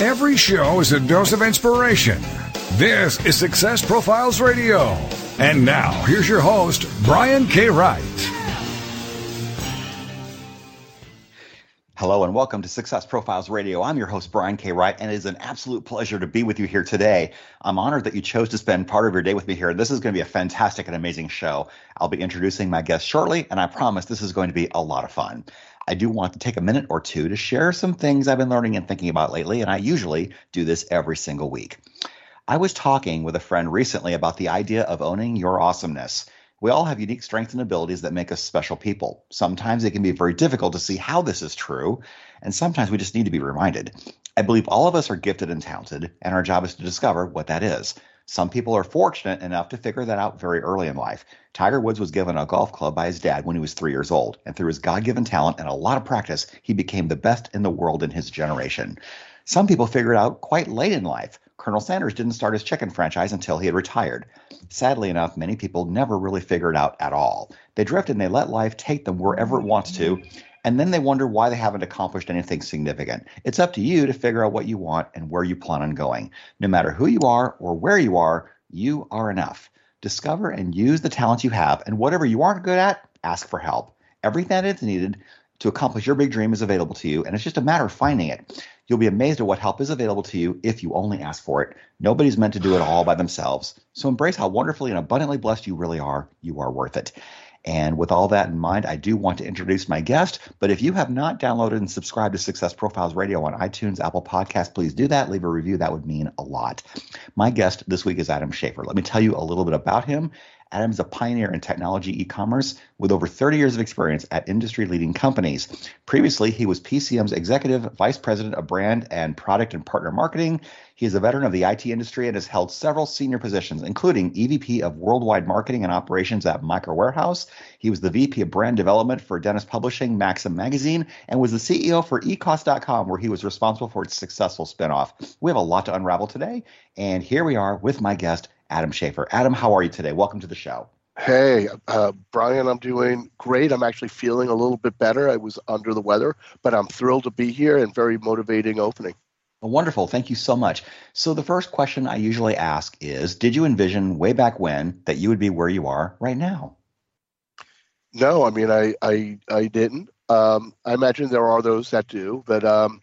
Every show is a dose of inspiration. This is Success Profiles Radio. And now, here's your host, Brian K. Wright. Hello and welcome to Success Profiles Radio. I'm your host, Brian K. Wright, and it is an absolute pleasure to be with you here today. I'm honored that you chose to spend part of your day with me here. This is going to be a fantastic and amazing show. I'll be introducing my guest shortly, and I promise this is going to be a lot of fun. I do want to take a minute or two to share some things I've been learning and thinking about lately, and I usually do this every single week. I was talking with a friend recently about the idea of owning your awesomeness. We all have unique strengths and abilities that make us special people. Sometimes it can be very difficult to see how this is true, and sometimes we just need to be reminded. I believe all of us are gifted and talented, and our job is to discover what that is. Some people are fortunate enough to figure that out very early in life. Tiger Woods was given a golf club by his dad when he was three years old, and through his God given talent and a lot of practice, he became the best in the world in his generation. Some people figure it out quite late in life. Colonel Sanders didn't start his chicken franchise until he had retired. Sadly enough, many people never really figure it out at all. They drift and they let life take them wherever it wants to, and then they wonder why they haven't accomplished anything significant. It's up to you to figure out what you want and where you plan on going. No matter who you are or where you are, you are enough. Discover and use the talents you have, and whatever you aren't good at, ask for help. Everything that is needed to accomplish your big dream is available to you, and it's just a matter of finding it. You'll be amazed at what help is available to you if you only ask for it. Nobody's meant to do it all by themselves. So embrace how wonderfully and abundantly blessed you really are. You are worth it. And with all that in mind, I do want to introduce my guest. But if you have not downloaded and subscribed to Success Profiles Radio on iTunes, Apple Podcasts, please do that. Leave a review. That would mean a lot. My guest this week is Adam Schafer. Let me tell you a little bit about him. Adam is a pioneer in technology e-commerce with over 30 years of experience at industry-leading companies. Previously, he was PCM's executive vice president of brand and product and partner marketing. He is a veteran of the IT industry and has held several senior positions, including EVP of worldwide marketing and operations at Micro Warehouse. He was the VP of brand development for Dennis Publishing, Maxim Magazine, and was the CEO for ecost.com, where he was responsible for its successful spinoff. We have a lot to unravel today, and here we are with my guest, Adam Schafer. Adam, how are you today? Welcome to the show. Hey, uh, Brian, I'm doing great. I'm actually feeling a little bit better. I was under the weather, but I'm thrilled to be here and very motivating opening. Wonderful. Thank you so much. So, the first question I usually ask is Did you envision way back when that you would be where you are right now? No, I mean, I, I, I didn't. Um, I imagine there are those that do, but um,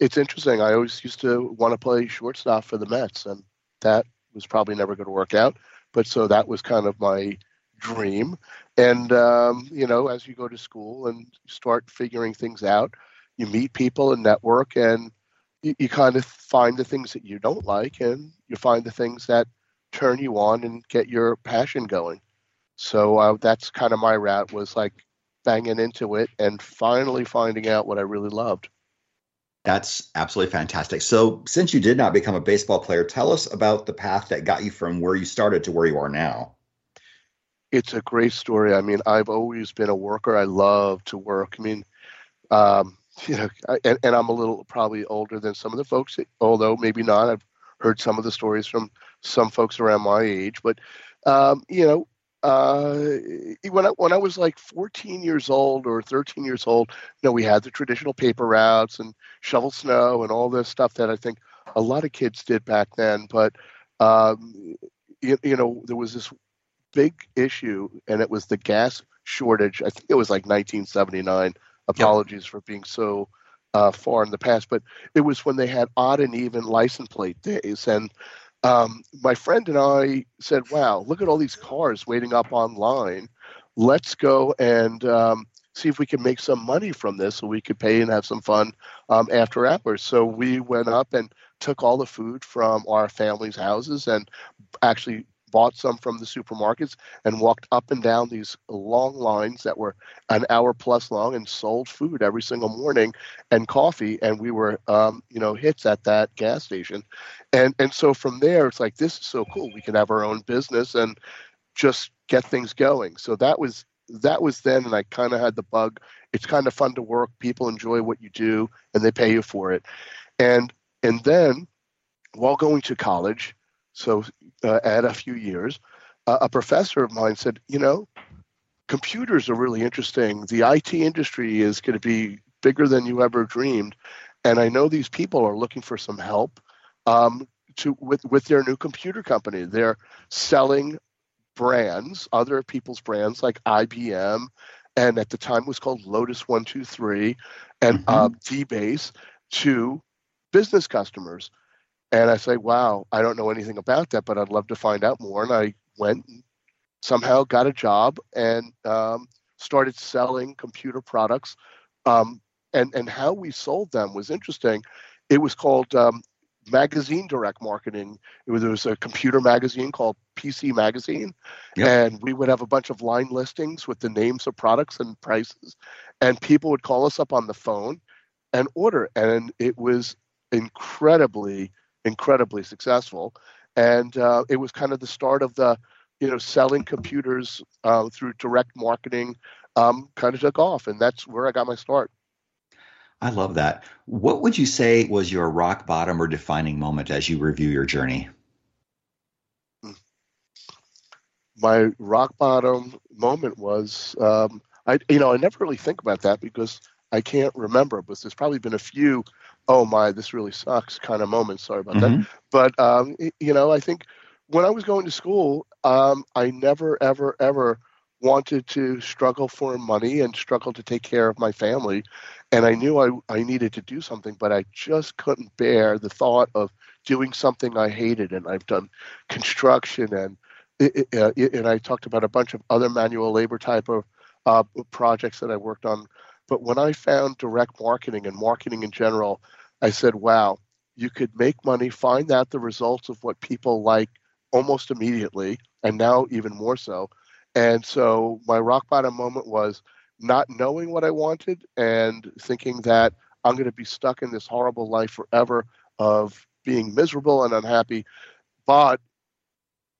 it's interesting. I always used to want to play shortstop for the Mets, and that was probably never going to work out. But so that was kind of my dream. And, um, you know, as you go to school and start figuring things out, you meet people and network, and you, you kind of find the things that you don't like, and you find the things that turn you on and get your passion going. So uh, that's kind of my route was like banging into it and finally finding out what I really loved. That's absolutely fantastic. So, since you did not become a baseball player, tell us about the path that got you from where you started to where you are now. It's a great story. I mean, I've always been a worker. I love to work. I mean, um, you know, and, and, I'm a little probably older than some of the folks, although maybe not. I've heard some of the stories from some folks around my age, but um, you know, uh, when I when I was like 14 years old or 13 years old, you know, we had the traditional paper routes and shovel snow and all this stuff that I think a lot of kids did back then. But um, you, you know, there was this big issue, and it was the gas shortage. I think it was like 1979. Apologies yep. for being so uh, far in the past, but it was when they had odd and even license plate days, and um, my friend and I said, "Wow, look at all these cars waiting up online. Let's go and um, see if we can make some money from this, so we could pay and have some fun um, after hours." So we went up and took all the food from our family's houses and actually bought some from the supermarkets and walked up and down these long lines that were an hour plus long and sold food every single morning and coffee. And we were um, you know hits at that gas station. And and so from there it's like this is so cool. We can have our own business and just get things going. So that was that was then and i kind of had the bug. It's kind of fun to work. People enjoy what you do and they pay you for it. And and then while going to college so uh, add a few years, uh, a professor of mine said, you know, computers are really interesting. The IT industry is going to be bigger than you ever dreamed, and I know these people are looking for some help um, to with with their new computer company. They're selling brands, other people's brands like IBM, and at the time was called Lotus One Two Three, and mm-hmm. uh, DBase to business customers. And I say, wow, I don't know anything about that, but I'd love to find out more. And I went and somehow got a job and um, started selling computer products. Um, and, and how we sold them was interesting. It was called um, magazine direct marketing. It was, there was a computer magazine called PC Magazine, yep. and we would have a bunch of line listings with the names of products and prices, and people would call us up on the phone and order, and it was incredibly incredibly successful, and uh, it was kind of the start of the you know selling computers uh, through direct marketing um, kind of took off, and that's where I got my start. I love that. What would you say was your rock bottom or defining moment as you review your journey? My rock bottom moment was, um, I you know, I never really think about that because I can't remember, but there's probably been a few oh my, this really sucks kind of moment. Sorry about mm-hmm. that. But, um, you know, I think when I was going to school, um, I never, ever, ever wanted to struggle for money and struggle to take care of my family. And I knew I, I needed to do something, but I just couldn't bear the thought of doing something I hated. And I've done construction and uh, and I talked about a bunch of other manual labor type of uh, projects that I worked on but when I found direct marketing and marketing in general, I said, wow, you could make money, find out the results of what people like almost immediately, and now even more so. And so my rock bottom moment was not knowing what I wanted and thinking that I'm going to be stuck in this horrible life forever of being miserable and unhappy. But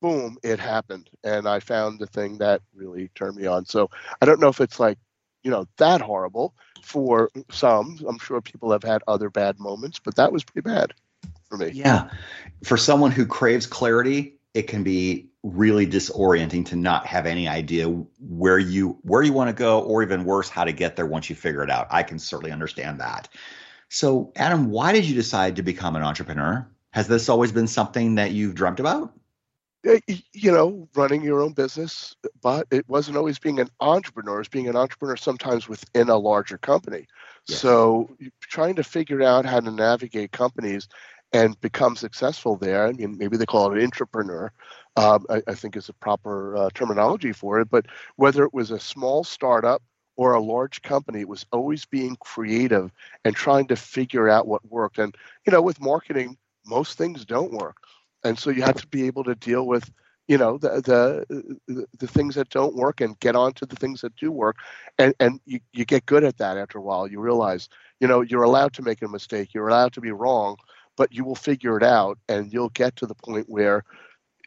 boom, it happened. And I found the thing that really turned me on. So I don't know if it's like you know that horrible for some. I'm sure people have had other bad moments, but that was pretty bad for me. Yeah, for someone who craves clarity, it can be really disorienting to not have any idea where you where you want to go, or even worse, how to get there once you figure it out. I can certainly understand that. So, Adam, why did you decide to become an entrepreneur? Has this always been something that you've dreamt about? Uh, you know, running your own business, but it wasn't always being an entrepreneur. It's being an entrepreneur sometimes within a larger company. Yes. So trying to figure out how to navigate companies and become successful there. I mean, maybe they call it an entrepreneur. Um, I, I, think is a proper uh, terminology for it. But whether it was a small startup or a large company, it was always being creative and trying to figure out what worked. And you know, with marketing, most things don't work and so you have to be able to deal with you know the the the things that don't work and get on to the things that do work. And and you, you get good at that after a while. You realize you know you're allowed to make a mistake. You're allowed to be wrong but you will figure it out and you'll get to the point where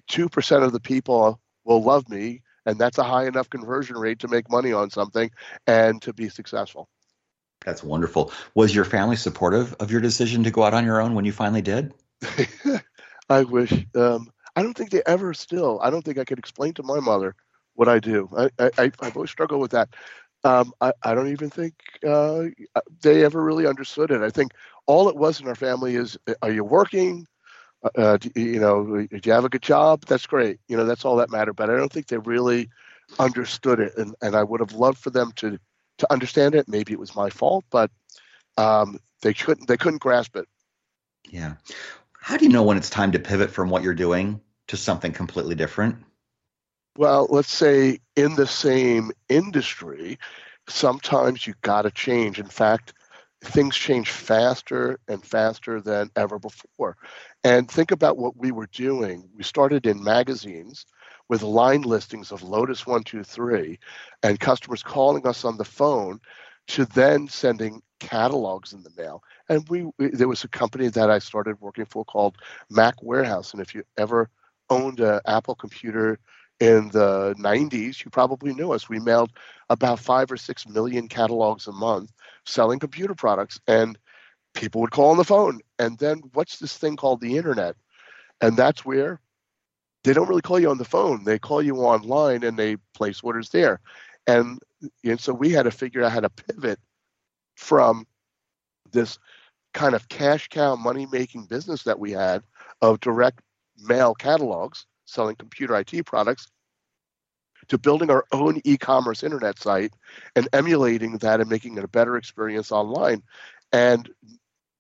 2% of the people will love me and that's a high enough conversion rate to make money on something and to be successful. That's wonderful. Was your family supportive of your decision to go out on your own when you finally did I wish. Um, I don't think they ever still. I don't think I could explain to my mother what I do. I, I, I've always struggled with that. Um, I, I don't even think uh, they ever really understood it. I think all it was in our family is, are you working? Uh, uh do, you know, do you have a good job? That's great. You know, that's all that mattered. But I don't think they really understood it, and and I would have loved for them to to understand it. Maybe it was my fault, but um, they couldn't they couldn't grasp it. Yeah. How do you know when it's time to pivot from what you're doing to something completely different? Well, let's say in the same industry, sometimes you got to change. In fact, things change faster and faster than ever before. And think about what we were doing. We started in magazines with line listings of Lotus 123 and customers calling us on the phone to then sending catalogs in the mail. And we, we, there was a company that I started working for called Mac Warehouse. And if you ever owned an Apple computer in the 90s, you probably knew us. We mailed about five or six million catalogs a month selling computer products. And people would call on the phone. And then what's this thing called the internet? And that's where they don't really call you on the phone. They call you online and they place orders there. And, and so we had to figure out how to pivot from this kind of cash cow money making business that we had of direct mail catalogs selling computer IT products to building our own e-commerce internet site and emulating that and making it a better experience online. And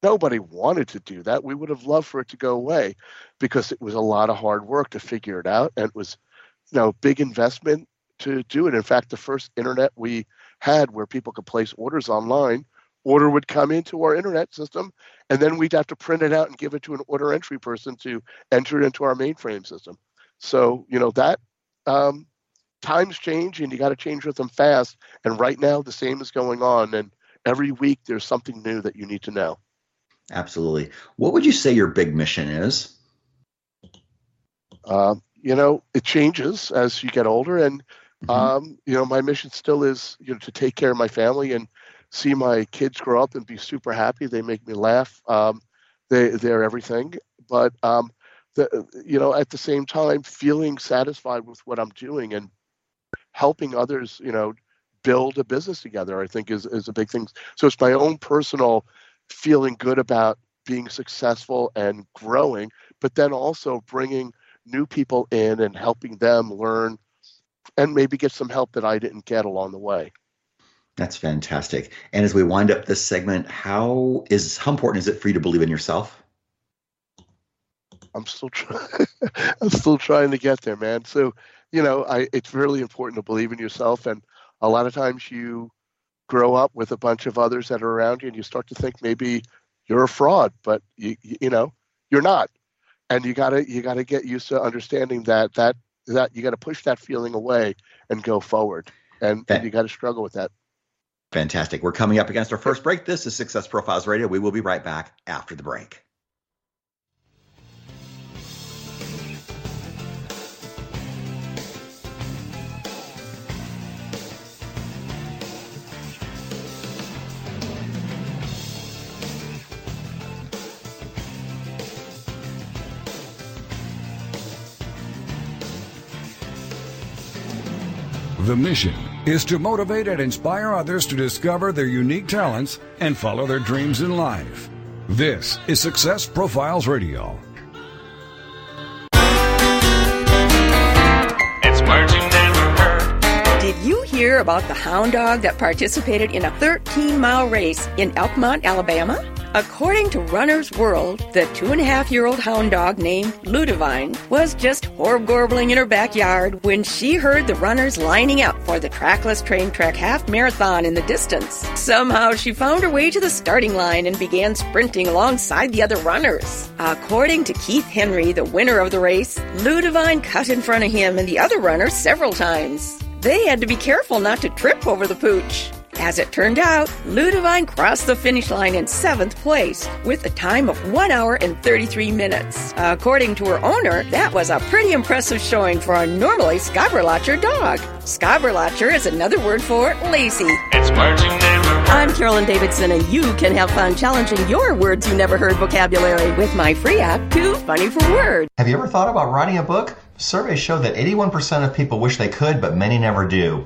nobody wanted to do that. We would have loved for it to go away because it was a lot of hard work to figure it out and it was you know big investment to do it. In fact, the first internet we had where people could place orders online, order would come into our internet system and then we'd have to print it out and give it to an order entry person to enter it into our mainframe system. So, you know, that um, times change and you got to change with them fast. And right now, the same is going on. And every week, there's something new that you need to know. Absolutely. What would you say your big mission is? Uh, you know, it changes as you get older. And, mm-hmm. um, you know, my mission still is, you know, to take care of my family and see my kids grow up and be super happy. They make me laugh. Um, they, they're everything. But, um, the, you know, at the same time, feeling satisfied with what I'm doing and helping others, you know, build a business together, I think is, is a big thing. So it's my own personal feeling good about being successful and growing, but then also bringing new people in and helping them learn and maybe get some help that I didn't get along the way. That's fantastic. And as we wind up this segment, how is how important is it for you to believe in yourself? I'm still trying. I'm still trying to get there, man. So, you know, I it's really important to believe in yourself, and a lot of times you grow up with a bunch of others that are around you, and you start to think maybe you're a fraud, but you you know you're not, and you gotta you gotta get used to understanding that that that you got to push that feeling away and go forward, and, and you got to struggle with that. Fantastic. We're coming up against our first break. This is Success Profiles Radio. We will be right back after the break. The mission is to motivate and inspire others to discover their unique talents and follow their dreams in life. This is Success Profiles Radio. It's words you never heard. Did you hear about the hound dog that participated in a 13 mile race in Elkmont, Alabama? According to Runner's World, the two and a half year old hound dog named Ludivine was just horb-gorbling in her backyard when she heard the runners lining up for the trackless train track half marathon in the distance. Somehow she found her way to the starting line and began sprinting alongside the other runners. According to Keith Henry, the winner of the race, Ludivine cut in front of him and the other runners several times. They had to be careful not to trip over the pooch. As it turned out, Ludivine crossed the finish line in seventh place with a time of 1 hour and 33 minutes. According to her owner, that was a pretty impressive showing for a normally scobberlotcher dog. Scobberlotcher is another word for lazy. It's words you never heard. I'm Carolyn Davidson, and you can have fun challenging your words you never heard vocabulary with my free app, Too Funny for Words. Have you ever thought about writing a book? Surveys show that 81% of people wish they could, but many never do.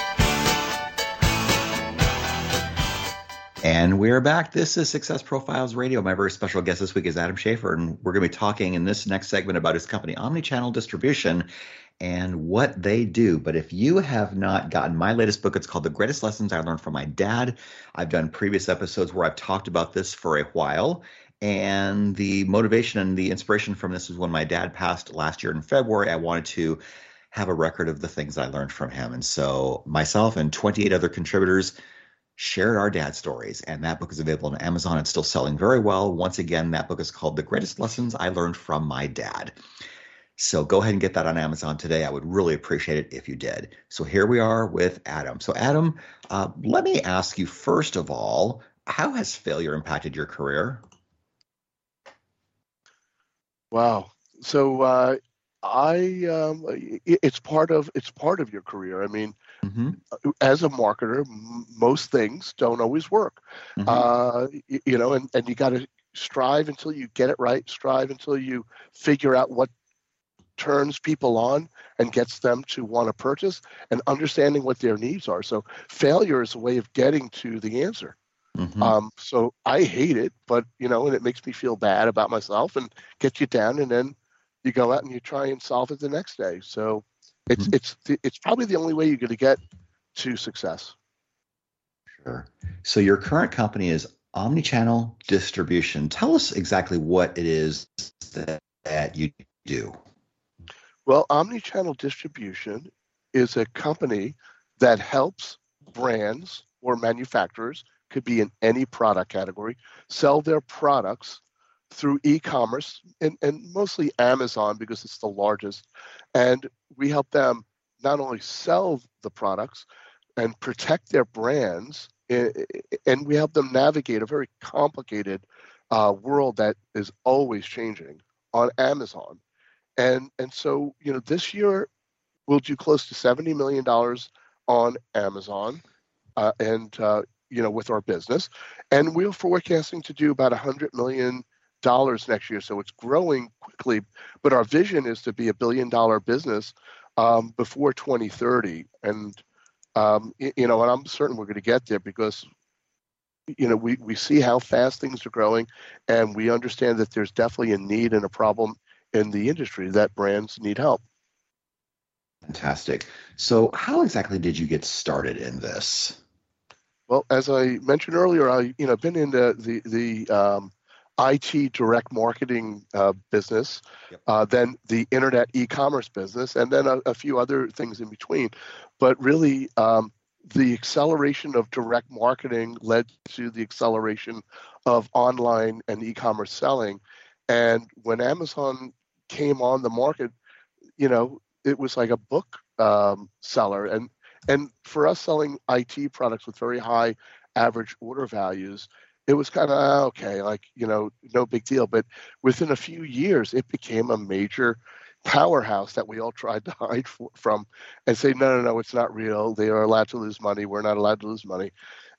And we're back. This is Success Profiles Radio. My very special guest this week is Adam Schafer, and we're going to be talking in this next segment about his company, Omnichannel Distribution, and what they do. But if you have not gotten my latest book, it's called The Greatest Lessons I Learned from My Dad. I've done previous episodes where I've talked about this for a while. And the motivation and the inspiration from this is when my dad passed last year in February. I wanted to have a record of the things I learned from him. And so myself and 28 other contributors shared our dad stories. And that book is available on Amazon. It's still selling very well. Once again, that book is called The Greatest Lessons I Learned from My Dad. So go ahead and get that on Amazon today. I would really appreciate it if you did. So here we are with Adam. So, Adam, uh, let me ask you first of all, how has failure impacted your career? Wow. So uh, I, um, it's part of it's part of your career. I mean, Mm-hmm. as a marketer, m- most things don't always work. Mhm. Uh, y- you know, and, and you got to strive until you get it right. Strive until you figure out what turns people on and gets them to want to purchase and understanding what their needs are. So failure is a way of getting to the answer. Mhm. Um, so I hate it, but you know, and it makes me feel bad about myself and gets you down, and then you go out and you try and solve it the next day. So it's mm-hmm. it's it's probably the only way you're going to get to success. Sure. So your current company is Omnichannel Distribution. Tell us exactly what it is that, that you do. Well, omnichannel distribution is a company that helps brands or manufacturers, could be in any product category, sell their products through e-commerce and, and mostly Amazon because it's the largest. And we help them not only sell the products and protect their brands, and we help them navigate a very complicated uh, world that is always changing on Amazon and and so you know this year we'll do close to 70 million dollars on amazon uh, and uh, you know with our business and we're forecasting to do about 100 million dollars next year so it's growing quickly but our vision is to be a billion dollar business um, before 2030 and um, you know and i'm certain we're going to get there because you know we, we see how fast things are growing and we understand that there's definitely a need and a problem in the industry that brands need help. Fantastic. So how exactly did you get started in this? Well, as I mentioned earlier, I you know been in the the, the um, IT direct marketing uh, business, Yep. uh, then the internet e-commerce business, and then a, a few other things in between. But really, um, the acceleration of direct marketing led to the acceleration of online and e-commerce selling. And when Amazon came on the market, you know, it was like a book um, seller, and and for us selling IT products with very high average order values, it was kind of ah, okay, like you know, no big deal. But within a few years, it became a major powerhouse that we all tried to hide for, from and say, no, no, no, it's not real. They are allowed to lose money. We're not allowed to lose money.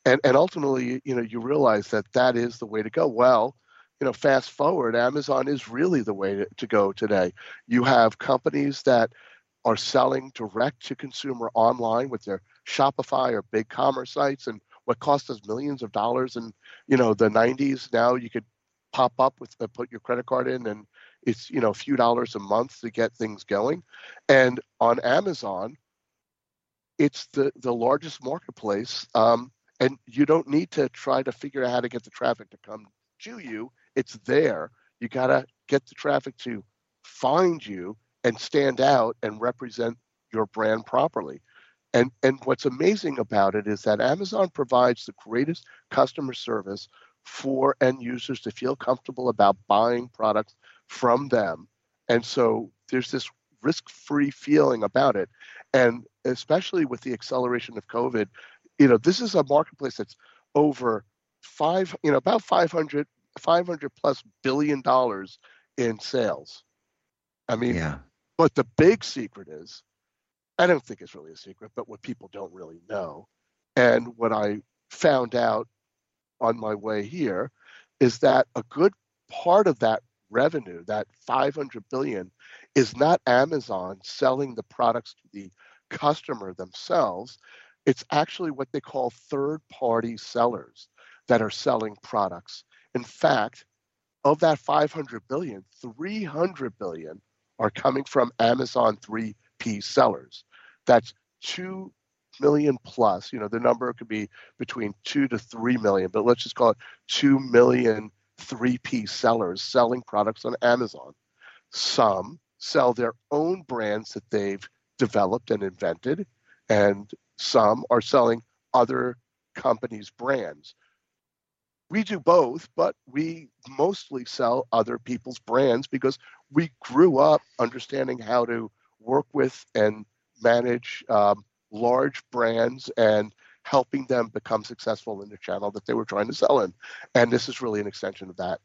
And and ultimately, you know, you realize that that is the way to go. Well, you know, fast forward, Amazon is really the way to, to go today. You have companies that are selling direct to consumer online with their Shopify or BigCommerce sites and what cost us millions of dollars in you know the 90s now you could pop up with uh, put your credit card in and it's you know a few dollars a month to get things going. And on Amazon it's the the largest marketplace um, and you don't need to try to figure out how to get the traffic to come to you. It's there. You got to get the traffic to find you and stand out and represent your brand properly. And and what's amazing about it is that Amazon provides the greatest customer service for end users to feel comfortable about buying products from them. And so there's this risk-free feeling about it. And especially with the acceleration of COVID, you know, this is a marketplace that's over five, you know, about 500 500 plus billion dollars in sales. I mean, Yeah. but the big secret is, I don't think it's really a secret, but what people don't really know, and what I found out on my way here, is that a good part of that revenue, that 500 billion, is not Amazon selling the products to the customer themselves. It's actually what they call third party sellers that are selling products. In fact, of that 500 billion, 300 billion are coming from Amazon 3P sellers. That's 2 million plus. You know, the number could be between 2 to 3 million, but let's just call it 2 million 3P sellers selling products on Amazon. Some sell their own brands that they've developed and invented, and some are selling other companies' brands. We do both, but we mostly sell other people's brands because we grew up understanding how to work with and manage um, large brands and helping them become successful in the channel that they were trying to sell in. And this is really an extension of that.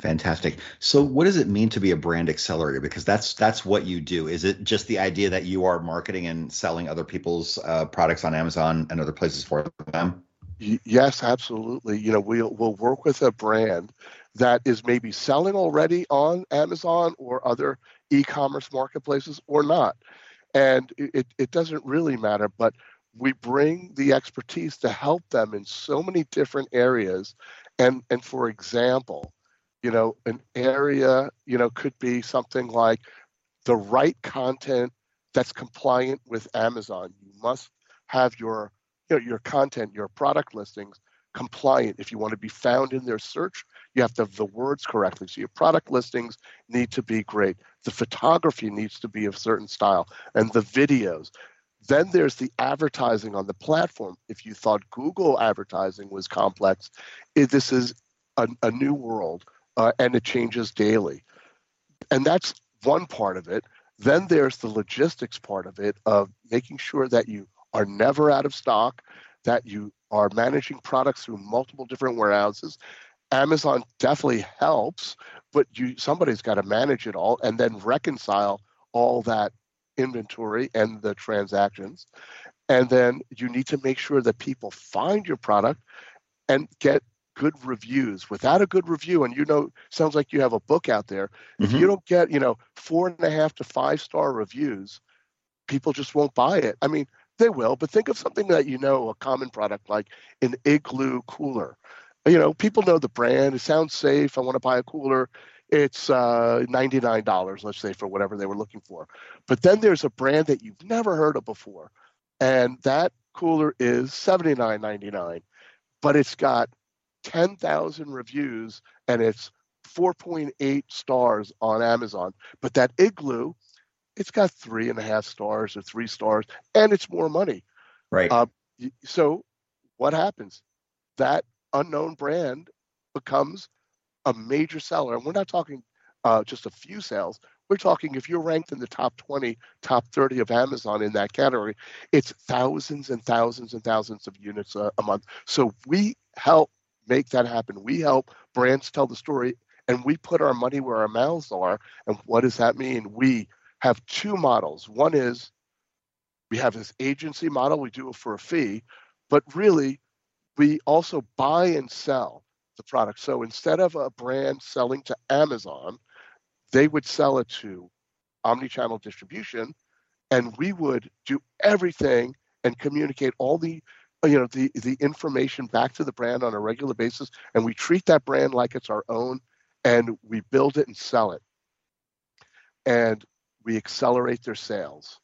Fantastic. So what does it mean to be a brand accelerator? Because that's that's what you do. Is it just the idea that you are marketing and selling other people's uh, products on Amazon and other places for them? Yes, absolutely. You know, we'll we'll work with a brand that is maybe selling already on Amazon or other e-commerce marketplaces or not. And it, it doesn't really matter, but we bring the expertise to help them in so many different areas. And and for example, you know, an area, you know, could be something like the right content that's compliant with Amazon. You must have your you know, your content, your product listings compliant. If you want to be found in their search, you have to have the words correctly. So your product listings need to be great. The photography needs to be of certain style and the videos. Then there's the advertising on the platform. If you thought Google advertising was complex, it, this is a, a new world uh, and it changes daily. And that's one part of it. Then there's the logistics part of it of making sure that you are never out of stock, that you are managing products through multiple different warehouses. Amazon definitely helps, but you somebody's got to manage it all and then reconcile all that inventory and the transactions. And then you need to make sure that people find your product and get good reviews. Without a good review, and you know, sounds like you have a book out there. Mm-hmm. If you don't get, you know, four and a half to five star reviews, people just won't buy it. I mean, they will, but think of something that you know, a common product like an igloo cooler. You know, people know the brand. It sounds safe. I want to buy a cooler. It's uh, $99, let's say, for whatever they were looking for. But then there's a brand that you've never heard of before, and that cooler is $79.99, but it's got 10,000 reviews and it's 4.8 stars on Amazon. But that igloo, it's got three and a half stars or three stars, and it's more money. Right. Uh, so what happens? That unknown brand becomes a major seller, and we're not talking uh, just a few sales. We're talking if you're ranked in the top 20, top 30 of Amazon in that category, it's thousands and thousands and thousands of units a, a month. So we help make that happen. We help brands tell the story, and we put our money where our mouths are. And what does that mean? We have two models. One is we have this agency model, we do it for a fee, but really we also buy and sell the product. So instead of a brand selling to Amazon, they would sell it to omni-channel distribution and we would do everything and communicate all the you know the the information back to the brand on a regular basis and we treat that brand like it's our own and we build it and sell it and we accelerate their sales.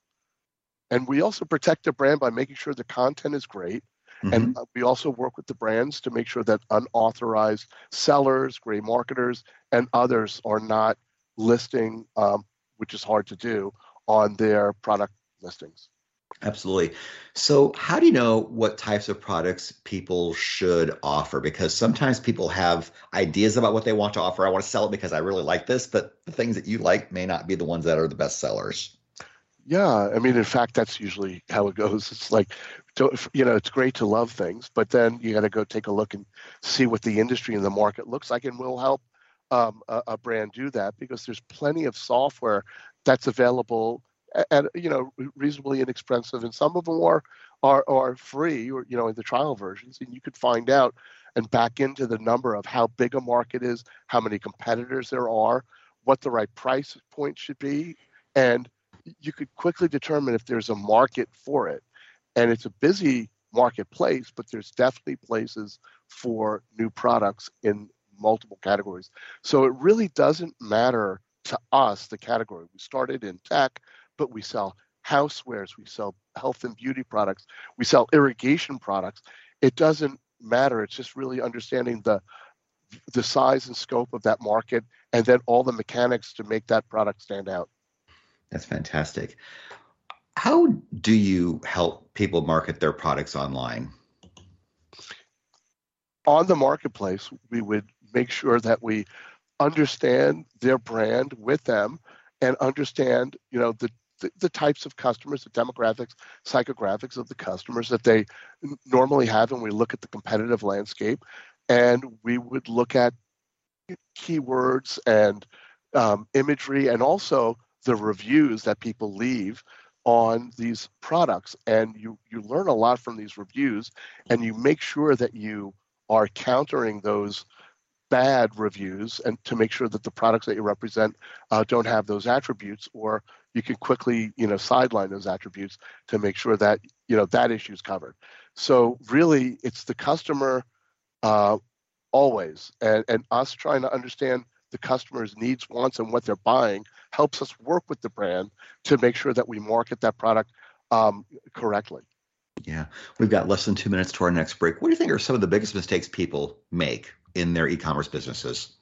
And we also protect the brand by making sure the content is great. Mm-hmm. And we also work with the brands to make sure that unauthorized sellers, gray marketers, and others are not listing, um, which is hard to do, on their product listings. Absolutely. So, how do you know what types of products people should offer? Because sometimes people have ideas about what they want to offer. I want to sell it because I really like this, but the things that you like may not be the ones that are the best sellers. Yeah, I mean, in fact, that's usually how it goes. It's like, you know, it's great to love things, but then you got to go take a look and see what the industry and the market looks like, and we'll help um, a, a brand do that because there's plenty of software that's available at you know reasonably inexpensive, and some of them are are are free or you know in the trial versions, and you could find out and back into the number of how big a market is, how many competitors there are, what the right price point should be, and you could quickly determine if there's a market for it. And it's a busy marketplace, but there's definitely places for new products in multiple categories. So it really doesn't matter to us the category. We started in tech, but we sell housewares, we sell health and beauty products, we sell irrigation products. It doesn't matter. It's just really understanding the the size and scope of that market and then all the mechanics to make that product stand out. That's fantastic. How do you help people market their products online? On the marketplace, we would make sure that we understand their brand with them and understand, you know, the the, types of customers, the demographics, psychographics of the customers that they normally have, and we look at the competitive landscape, and we would look at keywords and um, imagery, and also the reviews that people leave on these products, and you you learn a lot from these reviews, and you make sure that you are countering those bad reviews and to make sure that the products that you represent uh, don't have those attributes or you can quickly you know sideline those attributes to make sure that you know that issue is covered. So really it's the customer uh, always and, and us trying to understand the customer's needs wants and what they're buying helps us work with the brand to make sure that we market that product um, correctly yeah we've got less than two minutes to our next break what do you think are some of the biggest mistakes people make in their e-commerce businesses?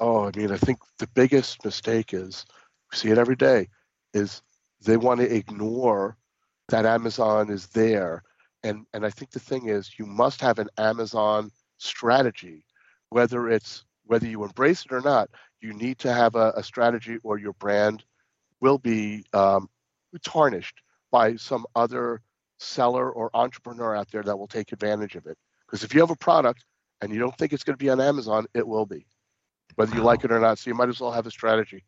Oh, I mean, I think the biggest mistake is we see it every day is they want to ignore that Amazon is there. And and I think the thing is you must have an Amazon strategy, whether it's whether you embrace it or not, you need to have a, a strategy or your brand will be um, tarnished by some other seller or entrepreneur out there that will take advantage of it. Because if you have a product and you don't think it's going to be on Amazon, it will be, whether you like it or not. So you might as well have a strategy.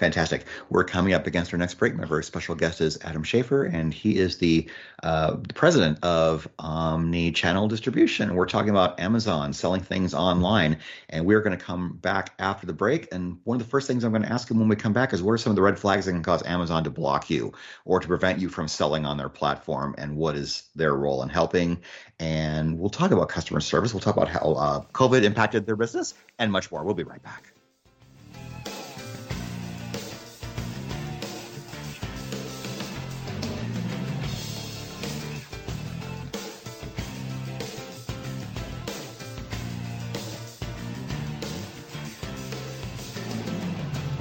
Fantastic. We're coming up against our next break. My very special guest is Adam Schafer, and he is the, uh, the president of Omnichannel Distribution. We're talking about Amazon selling things online, and we're going to come back after the break. And one of the first things I'm going to ask him when we come back is what are some of the red flags that can cause Amazon to block you or to prevent you from selling on their platform, and what is their role in helping? And we'll talk about customer service. We'll talk about how uh, COVID impacted their business and much more. We'll be right back.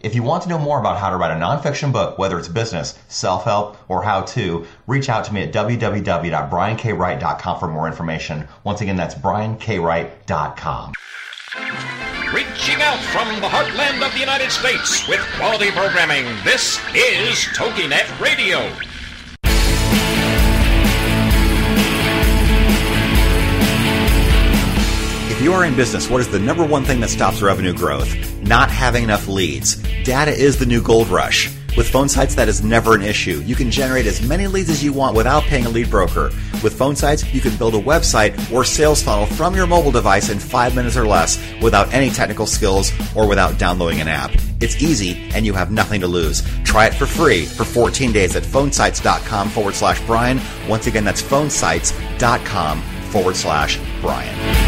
If you want to know more about how to write a nonfiction book, whether it's business, self help, or how to, reach out to me at www.briankwright.com for more information. Once again, that's briankwright.com. Reaching out from the heartland of the United States with quality programming, this is TogiNet Radio. If you are in business, what is the number one thing that stops revenue growth? Not having enough leads. Data is the new gold rush. With PhoneSites, that is never an issue. You can generate as many leads as you want without paying a lead broker. With PhoneSites, you can build a website or sales funnel from your mobile device in five minutes or less without any technical skills or without downloading an app. It's easy and you have nothing to lose. Try it for free for 14 days at phonesites.com forward slash Brian. Once again, that's phonesites.com forward slash Brian.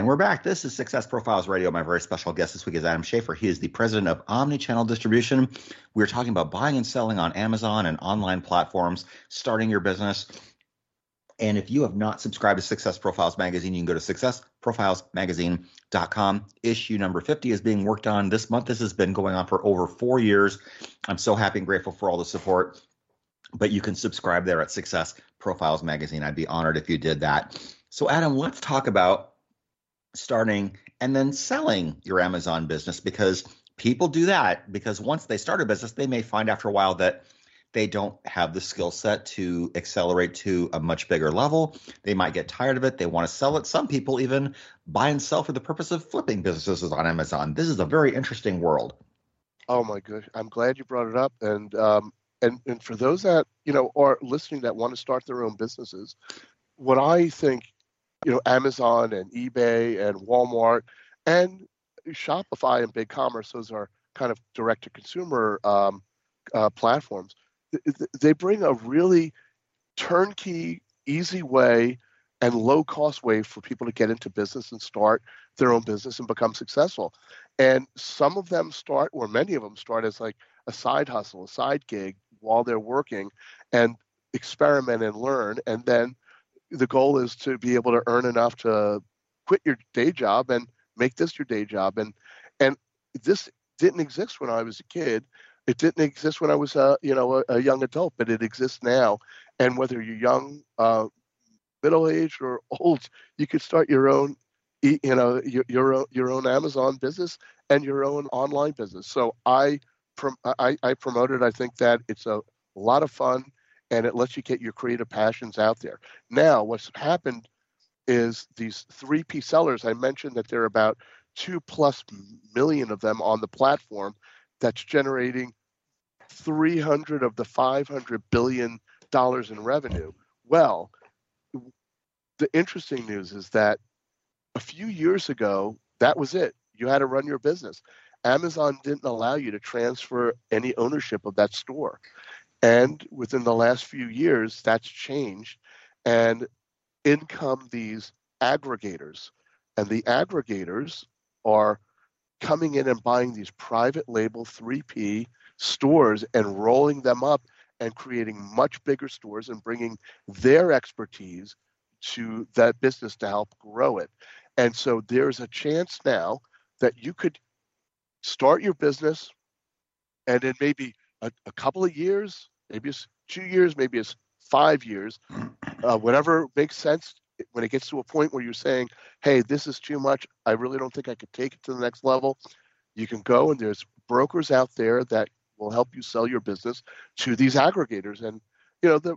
And we're back. This is Success Profiles Radio. My very special guest this week is Adam Schafer. He is the president of Omnichannel Distribution. We're talking about buying and selling on Amazon and online platforms, starting your business. And if you have not subscribed to Success Profiles Magazine, you can go to successprofilesmagazine.com. Issue number 50 is being worked on this month. This has been going on for over four years. I'm so happy and grateful for all the support. But you can subscribe there at Success Profiles Magazine. I'd be honored if you did that. So, Adam, let's talk about starting and then selling your Amazon business because people do that because once they start a business, they may find after a while that they don't have the skill set to accelerate to a much bigger level. They might get tired of it. They want to sell it. Some people even buy and sell for the purpose of flipping businesses on Amazon. This is a very interesting world. Oh my gosh, I'm glad you brought it up. And um, and and for those that you know are listening that want to start their own businesses, what I think you know, Amazon and eBay and Walmart and Shopify and BigCommerce. Those are kind of direct to consumer um, uh, platforms. They bring a really turnkey, easy way and low cost way for people to get into business and start their own business and become successful. And some of them start, or many of them start as like a side hustle, a side gig while they're working and experiment and learn. And then the goal is to be able to earn enough to quit your day job and make this your day job. And and this didn't exist when I was a kid. It didn't exist when I was a you know a, a young adult but it exists now. And whether you're young uh, middle aged or old you could start your own you know your, your own your own Amazon business and your own online business. So I prom- I, I promoted. I think that it's a lot of fun and it lets you get your creative passions out there. Now, what's happened is these 3P sellers, I mentioned that there are about two plus million of them on the platform that's generating 300 of the 500 billion dollars in revenue. Well, the interesting news is that a few years ago, that was it. You had to run your business. Amazon didn't allow you to transfer any ownership of that store. And within the last few years, that's changed. And in come these aggregators. And the aggregators are coming in and buying these private label 3P stores and rolling them up and creating much bigger stores and bringing their expertise to that business to help grow it. And so there's a chance now that you could start your business and in maybe a, a couple of years, maybe it's two years, maybe it's five years, uh, whatever makes sense. When it gets to a point where you're saying, "Hey, this is too much. I really don't think I could take it to the next level," you can go and there's brokers out there that will help you sell your business to these aggregators and you know the,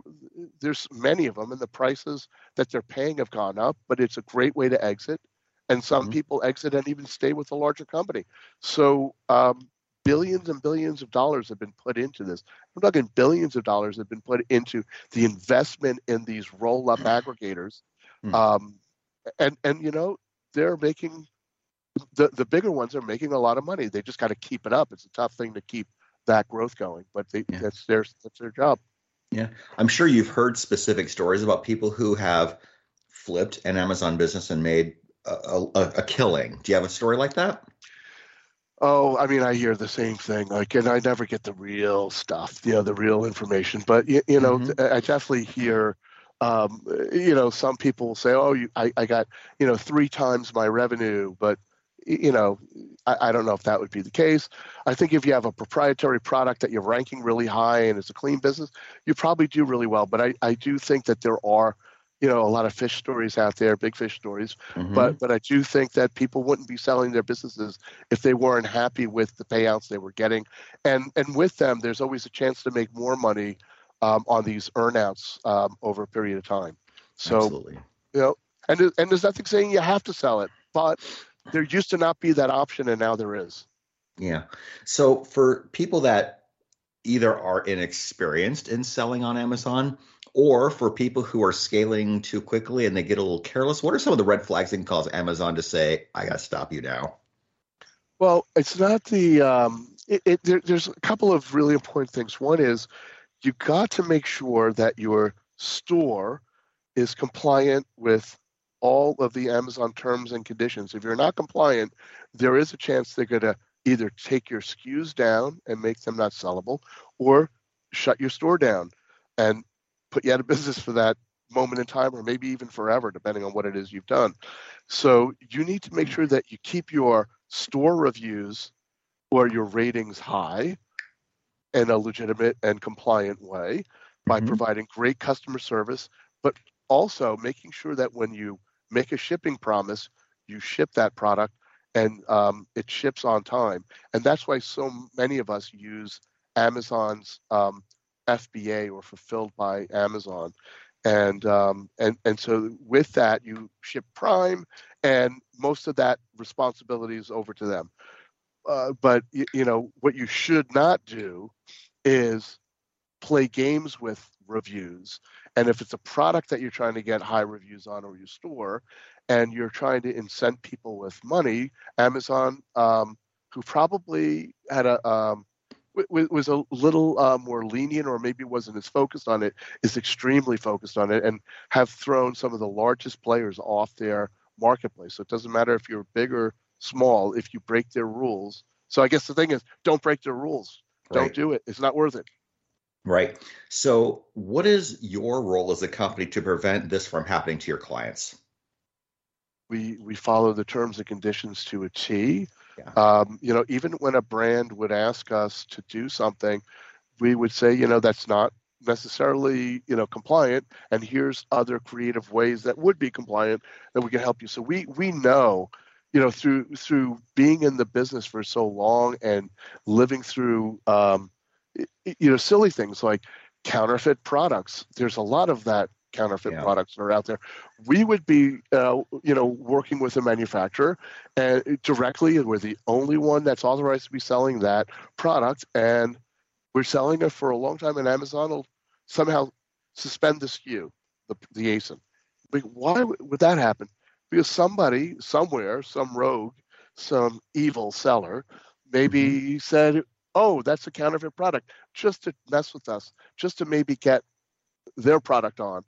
there's many of them and the prices that they're paying have gone up but it's a great way to exit and some mm-hmm. people exit and even stay with a larger company so um, billions and billions of dollars have been put into this. I'm talking billions of dollars have been put into the investment in these roll-up aggregators, hmm. um, and and you know they're making the the bigger ones are making a lot of money. They just got to keep it up. It's a tough thing to keep that growth going, but they, yeah. that's their that's their job. Yeah, I'm sure you've heard specific stories about people who have flipped an Amazon business and made a, a, a killing. Do you have a story like that? Oh, I mean, I hear the same thing. Like, and I never get the real stuff, you know, the real information. But you, you know, mm-hmm. I definitely hear, um, you know, some people say, "Oh, you, I, I got, you know, three times my revenue," but you know, I, I, don't know if that would be the case. I think if you have a proprietary product that you're ranking really high and it's a clean business, you probably do really well. But I, I do think that there are you know a lot of fish stories out there big fish stories. Mm-hmm. but but i do think that people wouldn't be selling their businesses if they weren't happy with the payouts they were getting. And and with them there's always a chance to make more money um, on these earnouts um, over a period of time. So Absolutely. you know and and there's nothing saying you have to sell it but there used to not be that option and now there is. Yeah. So for people that either are inexperienced in selling on amazon or for people who are scaling too quickly and they get a little careless, what are some of the red flags that can cause Amazon to say, I got to stop you now? Well, it's not the, um, it, it, there, there's a couple of really important things. One is you got to make sure that your store is compliant with all of the Amazon terms and conditions. If you're not compliant, there is a chance they're going to either take your SKUs down and make them not sellable, or shut your store down and put you out of business for that moment in time, or maybe even forever, depending on what it is you've done. So you need to make sure that you keep your store reviews or your ratings high in a legitimate and compliant way by mm-hmm. providing great customer service, but also making sure that when you make a shipping promise, you ship that product and um, it ships on time. And that's why so many of us use Amazon's um, FBA or fulfilled by Amazon. And um, and and so with that, you ship Prime, and most of that responsibility is over to them. Uh, but you, you know what you should not do is play games with reviews. And if it's a product that you're trying to get high reviews on or your store, and you're trying to incent people with money, Amazon, um, who probably had a um, w- was a little uh, more lenient or maybe wasn't as focused on it, is extremely focused on it and have thrown some of the largest players off their marketplace. So it doesn't matter if you're big or small if you break their rules. So I guess the thing is, don't break their rules. Right. Don't do it. It's not worth it. Right. So, what is your role as a company to prevent this from happening to your clients? We we follow the terms and conditions to a T. Yeah. Um, you know, even when a brand would ask us to do something, we would say, you know, that's not necessarily you know compliant and here's other creative ways that would be compliant that we can help you so we we know you know through through being in the business for so long and living through um, you know silly things like counterfeit products there's a lot of that counterfeit yeah. products that are out there we would be uh, you know working with a manufacturer and directly and we're the only one that's authorized to be selling that product and we're selling it for a long time and amazon will somehow suspend the sku the, the asin like why would that happen because somebody somewhere some rogue some evil seller maybe mm-hmm. said oh, that's a counterfeit product, just to mess with us, just to maybe get their product on.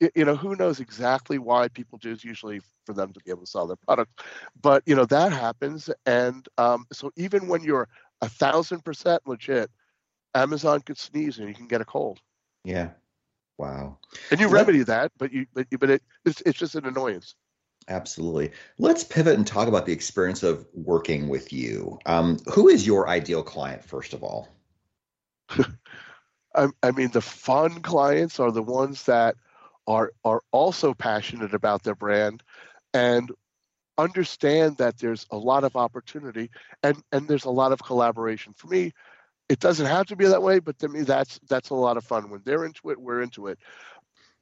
You know, who knows exactly why people do? It's usually for them to be able to sell their product, but you know that happens, and um, so even when you're a thousand percent legit, Amazon could sneeze and you can get a cold. Yeah. Wow. And you remedy that, but you but but it it's, it's just an annoyance. Absolutely. Let's pivot and talk about the experience of working with you. Um, who is your ideal client, first of all? I, I, mean, the fun clients are the ones that are are also passionate about their brand and understand that there's a lot of opportunity and and there's a lot of collaboration. For me, it doesn't have to be that way, but to me, that's that's a lot of fun. When they're into it, we're into it.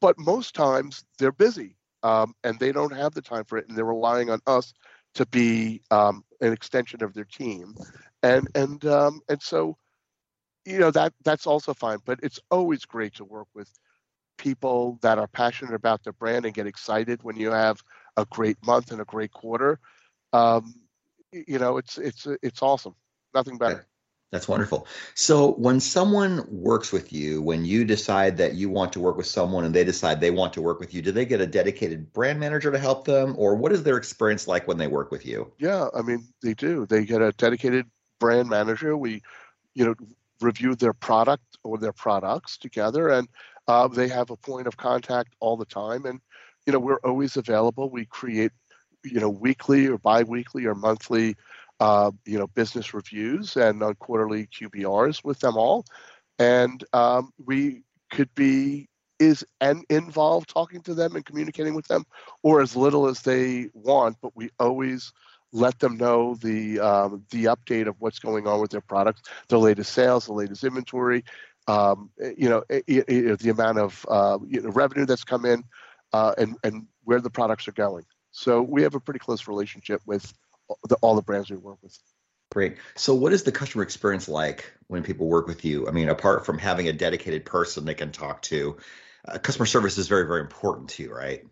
But most times they're busy um, and they don't have the time for it, and they're relying on us to be um, an extension of their team, and and um, and so, you know that that's also fine. But it's always great to work with people that are passionate about their brand and get excited when you have a great month and a great quarter. Um, you know, it's it's it's awesome. Nothing better. That's wonderful. So when someone works with you, when you decide that you want to work with someone and they decide they want to work with you, do they get a dedicated brand manager to help them or what is their experience like when they work with you? Yeah, I mean, they do. They get a dedicated brand manager. We, you know, review their product or their products together and uh, they have a point of contact all the time and you know, we're always available. We create you know weekly or biweekly or monthly uh, you know, business reviews and on quarterly QBRs with them all. And um, we could be is and involved talking to them and communicating with them, or as little as they want. But we always let them know the um, the update of what's going on with their products, the latest sales, the latest inventory, um, you know, it, it, the amount of uh, you know, revenue that's come in, uh, and and where the products are going. So we have a pretty close relationship with the, all the brands we work with. Great. So, what is the customer experience like when people work with you? I mean, apart from having a dedicated person they can talk to, uh, customer service is very, very important to you, right?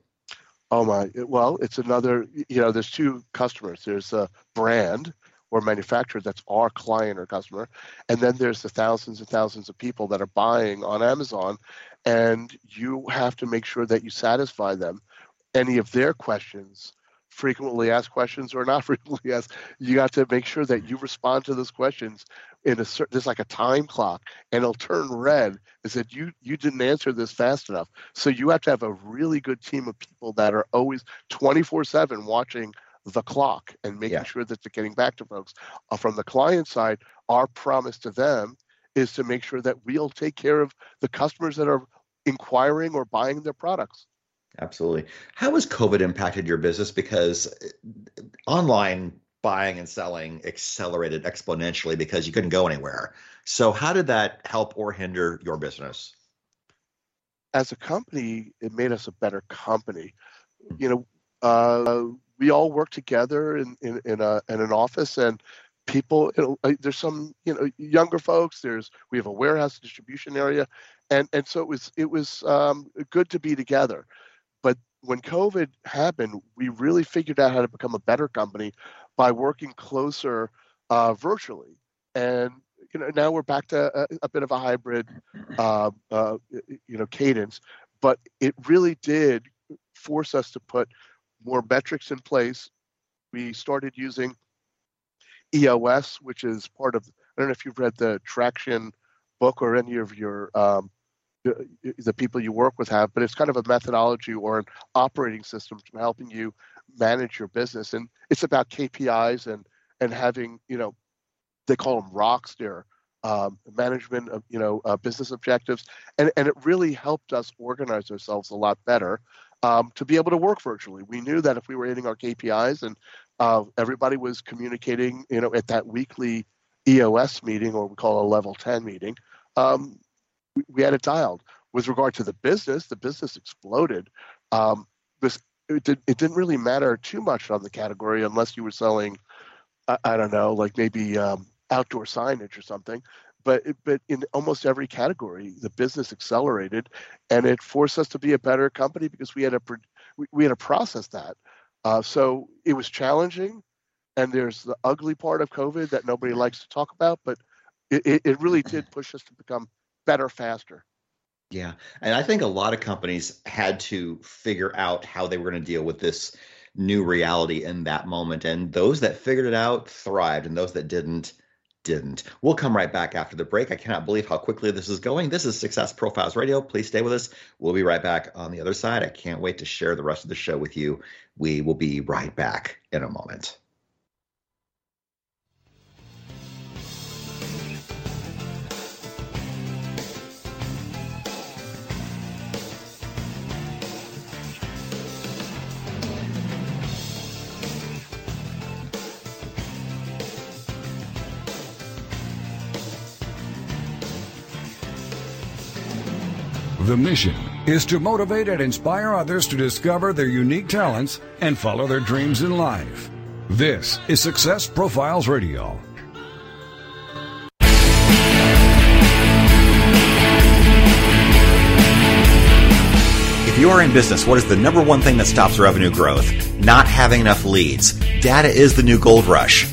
Oh my! Well, it's another. You know, there's two customers. There's a brand or manufacturer that's our client or customer, and then there's the thousands and thousands of people that are buying on Amazon, and you have to make sure that you satisfy them. Any of their questions frequently asked questions or not frequently asked you got to make sure that you respond to those questions in a certain there's like a time clock and it'll turn red and said you you didn't answer this fast enough. So you have to have a really good team of people that are always 24 7 watching the clock and making yeah. sure that they're getting back to folks uh, from the client side our promise to them is to make sure that we'll take care of the customers that are inquiring or buying their products Absolutely. How has COVID impacted your business? Because uh, online buying and selling accelerated exponentially because you couldn't go anywhere. So, how did that help or hinder your business? As a company, it made us a better company. You know, uh, we all work together in in, in, a, in an office, and people. There's some you know younger folks. There's we have a warehouse distribution area, and and so it was it was um, good to be together. But when COVID happened, we really figured out how to become a better company by working closer uh, virtually. And you know now we're back to a, a bit of a hybrid, uh, uh, you know, cadence. But it really did force us to put more metrics in place. We started using EOS, which is part of. I don't know if you've read the Traction book or any of your um, the people you work with have, but it's kind of a methodology or an operating system for helping you manage your business. And it's about KPIs and and having you know they call them rocks there, um, management of you know uh, business objectives, and and it really helped us organize ourselves a lot better um, to be able to work virtually. We knew that if we were hitting our KPIs and uh, everybody was communicating, you know, at that weekly EOS meeting or we call a level 10 meeting, um, we, had it dialed. With regard to the business, the business exploded. Um, this it, did, it didn't really matter too much on the category unless you were selling, I, I don't know, like maybe um, outdoor signage or something. But but in almost every category, the business accelerated, and it forced us to be a better company because we had to we, we had to process that. Uh, so it was challenging, and there's the ugly part of COVID that nobody likes to talk about, but it, it really did push us to become better faster. Yeah. And I think a lot of companies had to figure out how they were going to deal with this new reality in that moment. And those that figured it out thrived, and those that didn't, didn't. We'll come right back after the break. I cannot believe how quickly this is going. This is Success Profiles Radio. Please stay with us. We'll be right back on the other side. I can't wait to share the rest of the show with you. We will be right back in a moment. The mission is to motivate and inspire others to discover their unique talents and follow their dreams in life. This is Success Profiles Radio. If you are in business, what is the number one thing that stops revenue growth? Not having enough leads. Data is the new gold rush.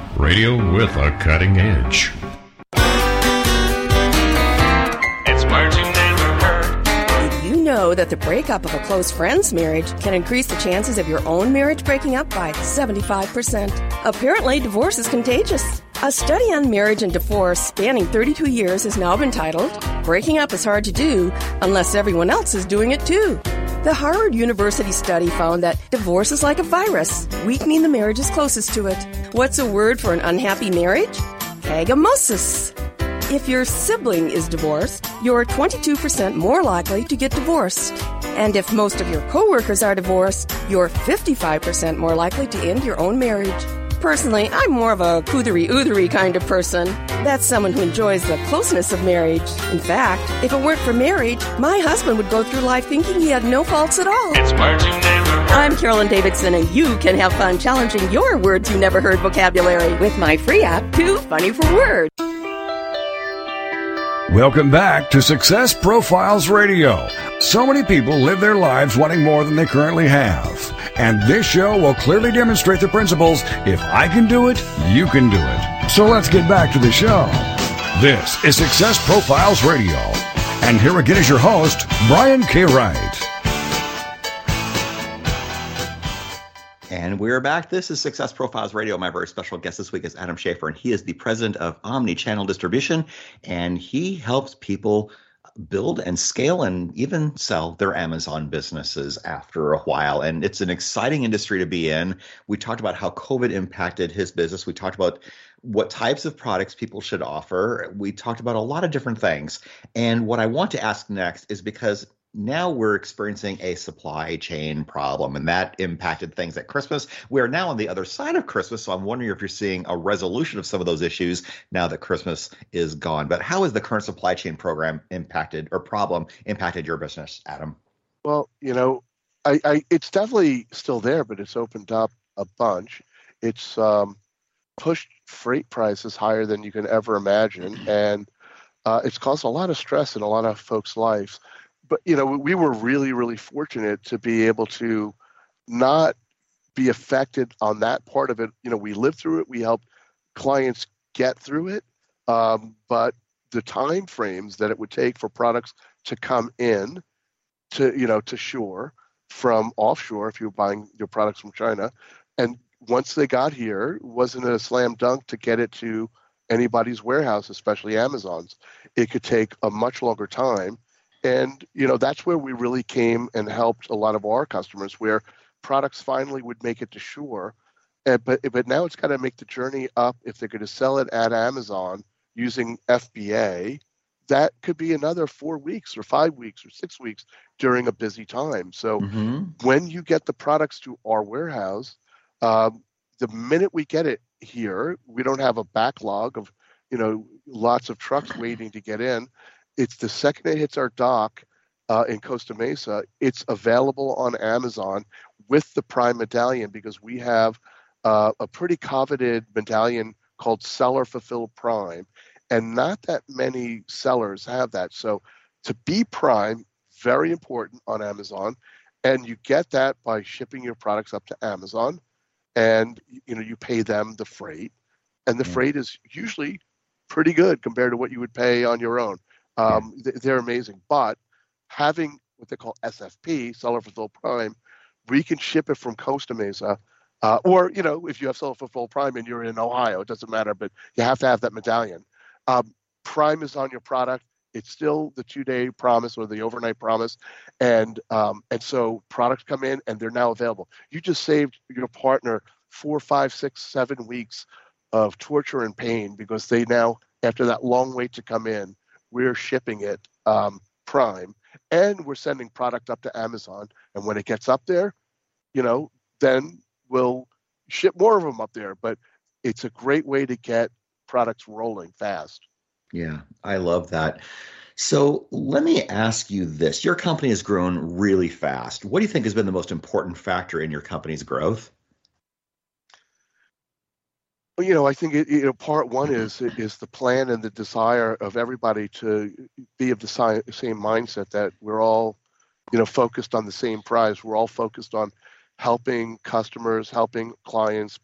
radio with a cutting edge. It's words you never heard. Did you know that the breakup of a close friend's marriage can increase the chances of your own marriage breaking up by 75%? Apparently, divorce is contagious. A study on marriage and divorce spanning 32 years has now been titled Breaking Up is Hard to Do Unless Everyone Else is Doing It Too. The Harvard University study found that divorce is like a virus, weakening the marriages closest to it. What's a word for an unhappy marriage? Hagomosis. If your sibling is divorced, you're 22% more likely to get divorced. And if most of your coworkers are divorced, you're 55% more likely to end your own marriage. Personally, I'm more of a coothery oothery kind of person. That's someone who enjoys the closeness of marriage. In fact, if it weren't for marriage, my husband would go through life thinking he had no faults at all. It's words you never heard. I'm Carolyn Davidson, and you can have fun challenging your words you never heard vocabulary with my free app, Too Funny for Words. Welcome back to Success Profiles Radio. So many people live their lives wanting more than they currently have. And this show will clearly demonstrate the principles if I can do it, you can do it. So let's get back to the show. This is Success Profiles Radio. And here again is your host, Brian K. Wright. And we're back. This is Success Profiles Radio. My very special guest this week is Adam Schaefer, and he is the president of Omnichannel Distribution, and he helps people build and scale and even sell their Amazon businesses after a while. And it's an exciting industry to be in. We talked about how COVID impacted his business. We talked about what types of products people should offer. We talked about a lot of different things. And what I want to ask next is because now we're experiencing a supply chain problem, and that impacted things at Christmas. We are now on the other side of Christmas, so I'm wondering if you're seeing a resolution of some of those issues now that Christmas is gone. But how has the current supply chain program impacted or problem impacted your business, Adam? Well, you know, I, I it's definitely still there, but it's opened up a bunch. It's um, pushed freight prices higher than you can ever imagine, and uh, it's caused a lot of stress in a lot of folks' lives but you know we were really really fortunate to be able to not be affected on that part of it. You know we lived through it we helped clients get through it um, but the time frames that it would take for products to come in to you know to shore from offshore if you're buying your products from china and once they got here wasn't a slam dunk to get it to anybody's warehouse especially amazon's. It could take a much longer time and you know that's where we really came and helped a lot of our customers where products finally would make it to shore. And, but but now it's got to make the journey up if they're going to sell it at amazon using fba that could be another four weeks or five weeks or six weeks during a busy time. So Mm-hmm. when you get the products to our warehouse um, the minute we get it here we don't have a backlog of you know lots of trucks waiting to get in it's the second it hits our dock uh, in Costa Mesa, it's available on Amazon with the Prime medallion because we have uh, a pretty coveted medallion called Seller Fulfill Prime, and not that many sellers have that. So to be Prime, very important on Amazon, and you get that by shipping your products up to Amazon, and you know you pay them the freight, and the freight is usually pretty good compared to what you would pay on your own. Um, th- they're amazing. But having what they call SFP, Seller Fulfilled Prime, we can ship it from Costa Mesa. Uh, or, you know, if you have Seller Fulfilled Prime and you're in Ohio, it doesn't matter, but you have to have that medallion. Um, Prime is on your product. It's still the two-day promise or the overnight promise, and um, and so products come in and they're now available. You just saved your partner four, five, six, seven weeks of torture and pain because they now, after that long wait to come in, we're shipping it um, prime and we're sending product up to amazon and when it gets up there you know then we'll ship more of them up there but it's a great way to get products rolling fast Yeah, I love that. So let me ask you this. Your company has grown really fast. What do you think has been the most important factor in your company's growth? Well, you know i think it, you know part one is is the plan and the desire of everybody to be of the si- same mindset that we're all you know focused on the same prize. We're all focused on helping customers helping clients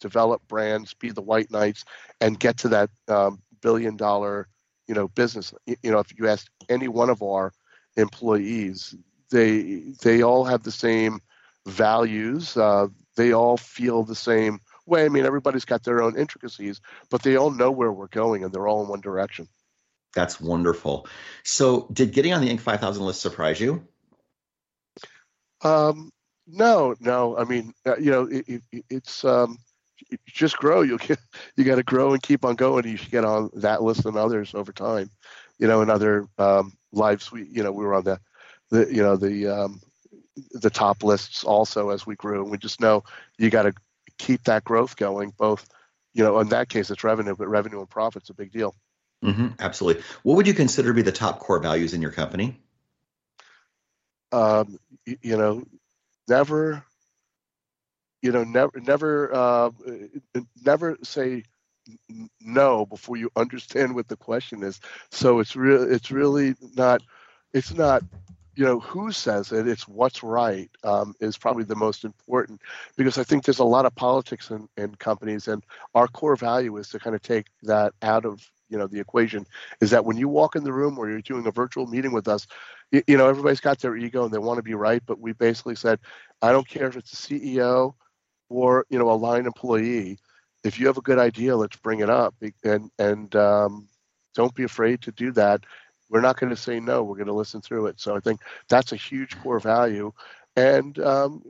develop brands be the white knights and get to that um, billion dollar you know business. Y- you know if you ask any one of our employees they they all have the same values uh, they all feel the same way i mean everybody's got their own intricacies but they all know where we're going and they're all in one direction That's wonderful. So did getting on the Inc. 5000 list surprise you? Um, no, no. I mean, uh, you know, it, it, it's um, you just grow. You get, you got to grow and keep on going. You should get on that list and others over time. You know, and other um, lives. We, you know, we were on the, the, you know, the um, the top lists also as we grew. And we just know you got to keep that growth going. Both, you know, in that case it's revenue, but revenue and profit's a big deal. Mm-hmm, absolutely. What would you consider to be the top core values in your company? Um, you, you know, never, you know, never, never, uh, never say no before you understand what the question is. So it's real. It's really not. It's not you know who says it it's what's right um, is probably the most important because i think there's a lot of politics in, in companies and our core value is to kind of take that out of you know the equation is that when you walk in the room or you're doing a virtual meeting with us you, you know everybody's got their ego and they want to be right but we basically said i don't care if it's a ceo or you know a line employee if you have a good idea let's bring it up and and um, don't be afraid to do that we're not going to say no. We're going to listen through it. So I think that's a huge core value, and um,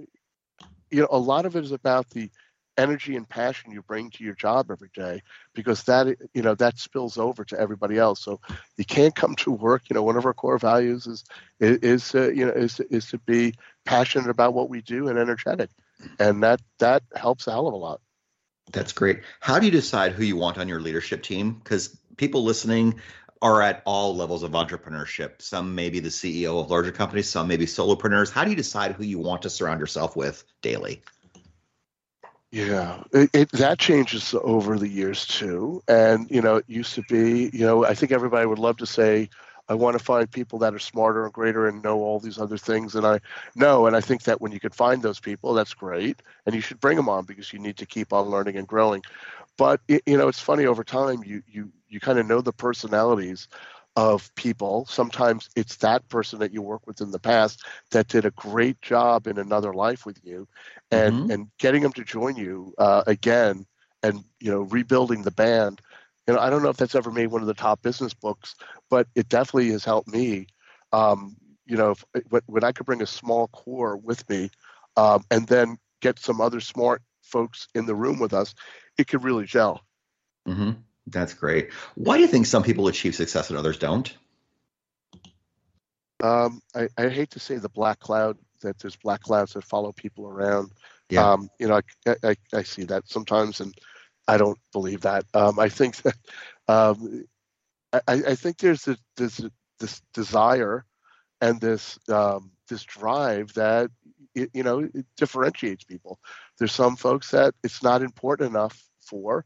you know, a lot of it is about the energy and passion you bring to your job every day because that you know that spills over to everybody else. So you can't come to work you know one of our core values is is uh, you know is is to be passionate about what we do and energetic. And that that helps a hell of a lot. That's great. How do you decide who you want on your leadership team? Because people listening are at all levels of entrepreneurship. Some may be the CEO of larger companies, some may be solopreneurs. How do you decide who you want to surround yourself with daily? Yeah, it, it, that changes over the years too. And, you know, it used to be, you know, I think everybody would love to say, I want to find people that are smarter and greater and know all these other things. And I know, and I think that when you could find those people, that's great. And you should bring them on because you need to keep on learning and growing. But, you know, it's funny over time, you, you, you kind of know the personalities of people. Sometimes it's that person that you work with in the past that did a great job in another life with you, and mm-hmm. and getting them to join you uh, again, and you know rebuilding the band. You know, I don't know if that's ever made one of the top business books, but it definitely has helped me. Um, you know, if, when I could bring a small core with me, um, and then get some other smart folks in the room with us, it could really gel. Mm-hmm. That's great. Why do you think some people achieve success and others don't? Um, I, I, hate to say the black cloud that there's black clouds that follow people around. Yeah. Um, you know, I, I, I, see that sometimes, and I don't believe that. Um, I think that um, I, I, think there's this, this, this desire and this um, this drive that it, you know it differentiates people. There's some folks that it's not important enough for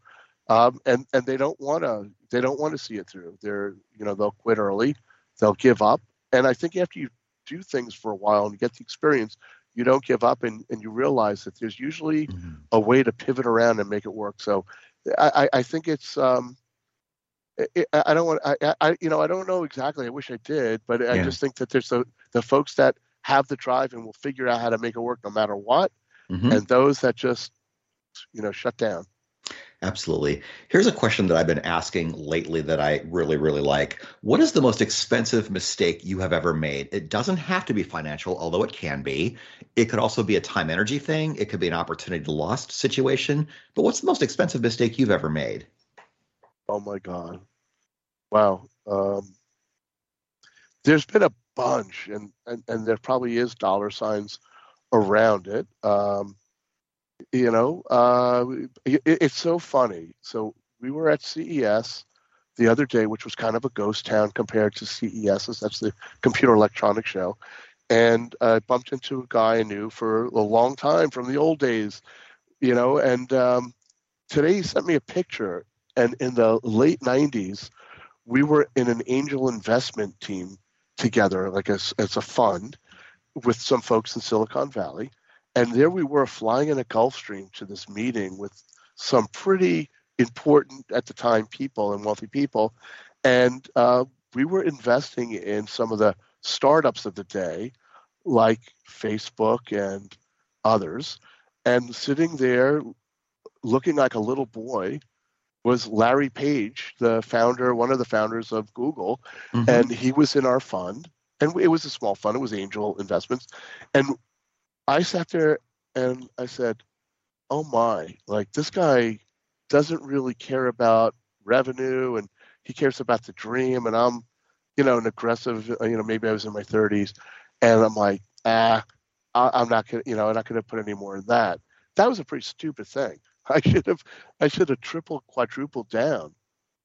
um, and and they don't want to they don't want to see it through. They're you know they'll quit early, they'll give up, and I think after you do things for a while and get the experience, you don't give up and, and you realize that there's usually mm-hmm. a way to pivot around and make it work. So I, I think it's um, it, I don't want I, I you know I don't know exactly. I wish I did, but I just think that there's the the folks that have the drive and will figure out how to make it work no matter what, mm-hmm. and those that just you know shut down. Absolutely. Here's a question that I've been asking lately that I really, really like. What is the most expensive mistake you have ever made? It doesn't have to be financial, although it can be. It could also be a time energy thing, it could be an opportunity lost situation. But what's the most expensive mistake you've ever made? Oh my God. Wow. Um, there's been a bunch, and, and, and there probably is dollar signs around it. Um, you know, uh, it, it's so funny. So we were at CES the other day, which was kind of a ghost town compared to CES. That's the Computer Electronics Show. And I bumped into a guy I knew for a long time from the old days, you know. And um, today he sent me a picture. And in the late 90s, we were in an angel investment team together, like as, as a fund with some folks in Silicon Valley and there we were flying in a Gulfstream to this meeting with some pretty important at the time people and wealthy people. And uh, we were investing in some of the startups of the day, like Facebook and others. And sitting there looking like a little boy was Larry Page, the founder, one of the founders of Google. Mm-hmm. And he was in our fund. And it was a small fund, it was angel investments. And I sat there and I said, "Oh my! Like this guy doesn't really care about revenue, and he cares about the dream." And I'm, you know, an aggressive. Uh, you know, maybe I was in my 30s, and I'm like, ah, I, am not gonna, you know, I'm not gonna put any more in that. that was a pretty stupid thing. I should have I should have triple quadrupled down.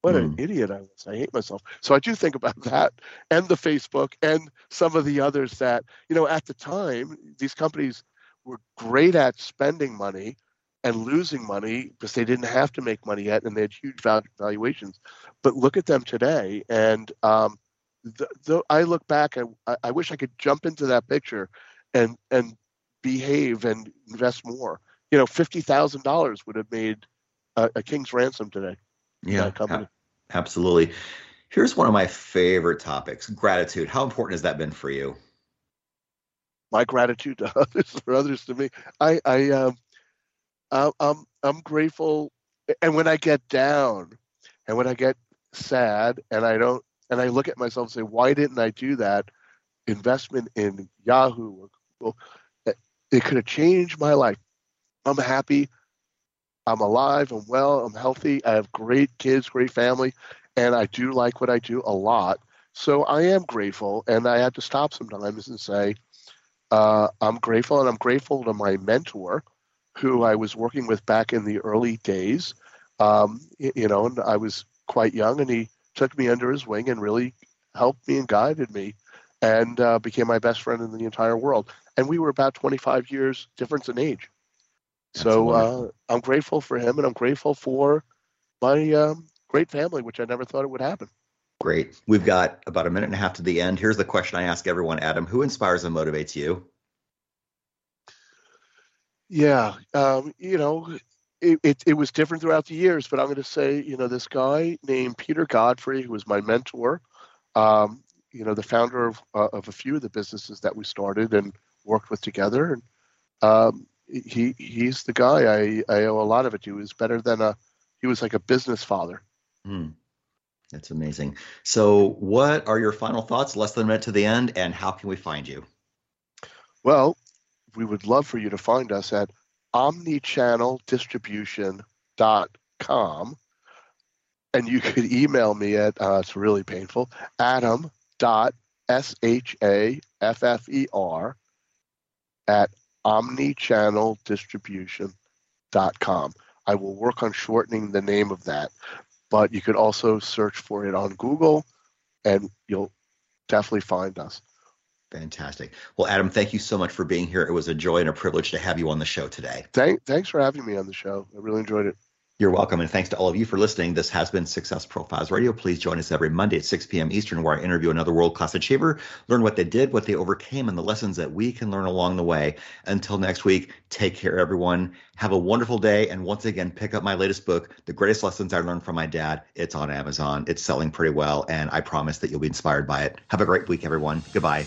What an Hmm. idiot I was. I hate myself. So I do think about that and the Facebook and some of the others that, you know, at the time, these companies were great at spending money and losing money because they didn't have to make money yet and they had huge valuations. But look at them today. And um, the, the, I look back and I, I wish I could jump into that picture and, and behave and invest more. You know, $50,000 would have made a, a king's ransom today. Yeah, company. a- absolutely. Here's one of my favorite topics gratitude. How important has that been for you? my gratitude to others for others to me. I I um I'm I'm grateful, and when I get down, and when I get sad, and I don't, and I look at myself and say, why didn't I do that investment in Yahoo or Google? It could have changed my life. I'm happy. I'm alive. I'm well. I'm healthy. I have great kids, great family, and I do like what I do a lot. So I am grateful, and I have to stop sometimes and say, uh, I'm grateful, and I'm grateful to my mentor, who I was working with back in the early days. Um, you know, and I was quite young, and he took me under his wing and really helped me and guided me, and uh, became my best friend in the entire world. And we were about 25 years difference in age. That's so uh, I'm grateful for him, and I'm grateful for my um, great family, which I never thought it would happen. Great. We've got about a minute and a half to the end. Here's the question I ask everyone, Adam. Who inspires and motivates you? Yeah, um, you know, it, it, it was different throughout the years, but I'm going to say, you know, this guy named Peter Godfrey, who was my mentor, um, you know, the founder of, uh, of a few of the businesses that we started and worked with together. And um, he he's the guy I, I owe a lot of it to. He was better than a, he was like a business father. Hmm. That's amazing. So, what are your final thoughts? Less than a minute to the end, and how can we find you? Well, we would love for you to find us at omnichanneldistribution.com. And you could email me at, uh, it's really painful, adam.shaffer at omnichanneldistribution.com. I will work on shortening the name of that, but you could also search for it on Google and you'll definitely find us. Fantastic. Well, Adam, thank you so much for being here. It was a joy and a privilege to have you on the show today. Thank, thanks for having me on the show. I really enjoyed it. You're welcome. And thanks to all of you for listening. This has been Success Profiles Radio. Please join us every Monday at 6 p.m. Eastern, where I interview another world class achiever, learn what they did, what they overcame, and the lessons that we can learn along the way. Until next week, take care, everyone. Have a wonderful day. And once again, pick up my latest book, The Greatest Lessons I Learned from My Dad. It's on Amazon. It's selling pretty well, and I promise that you'll be inspired by it. Have a great week, everyone. Goodbye.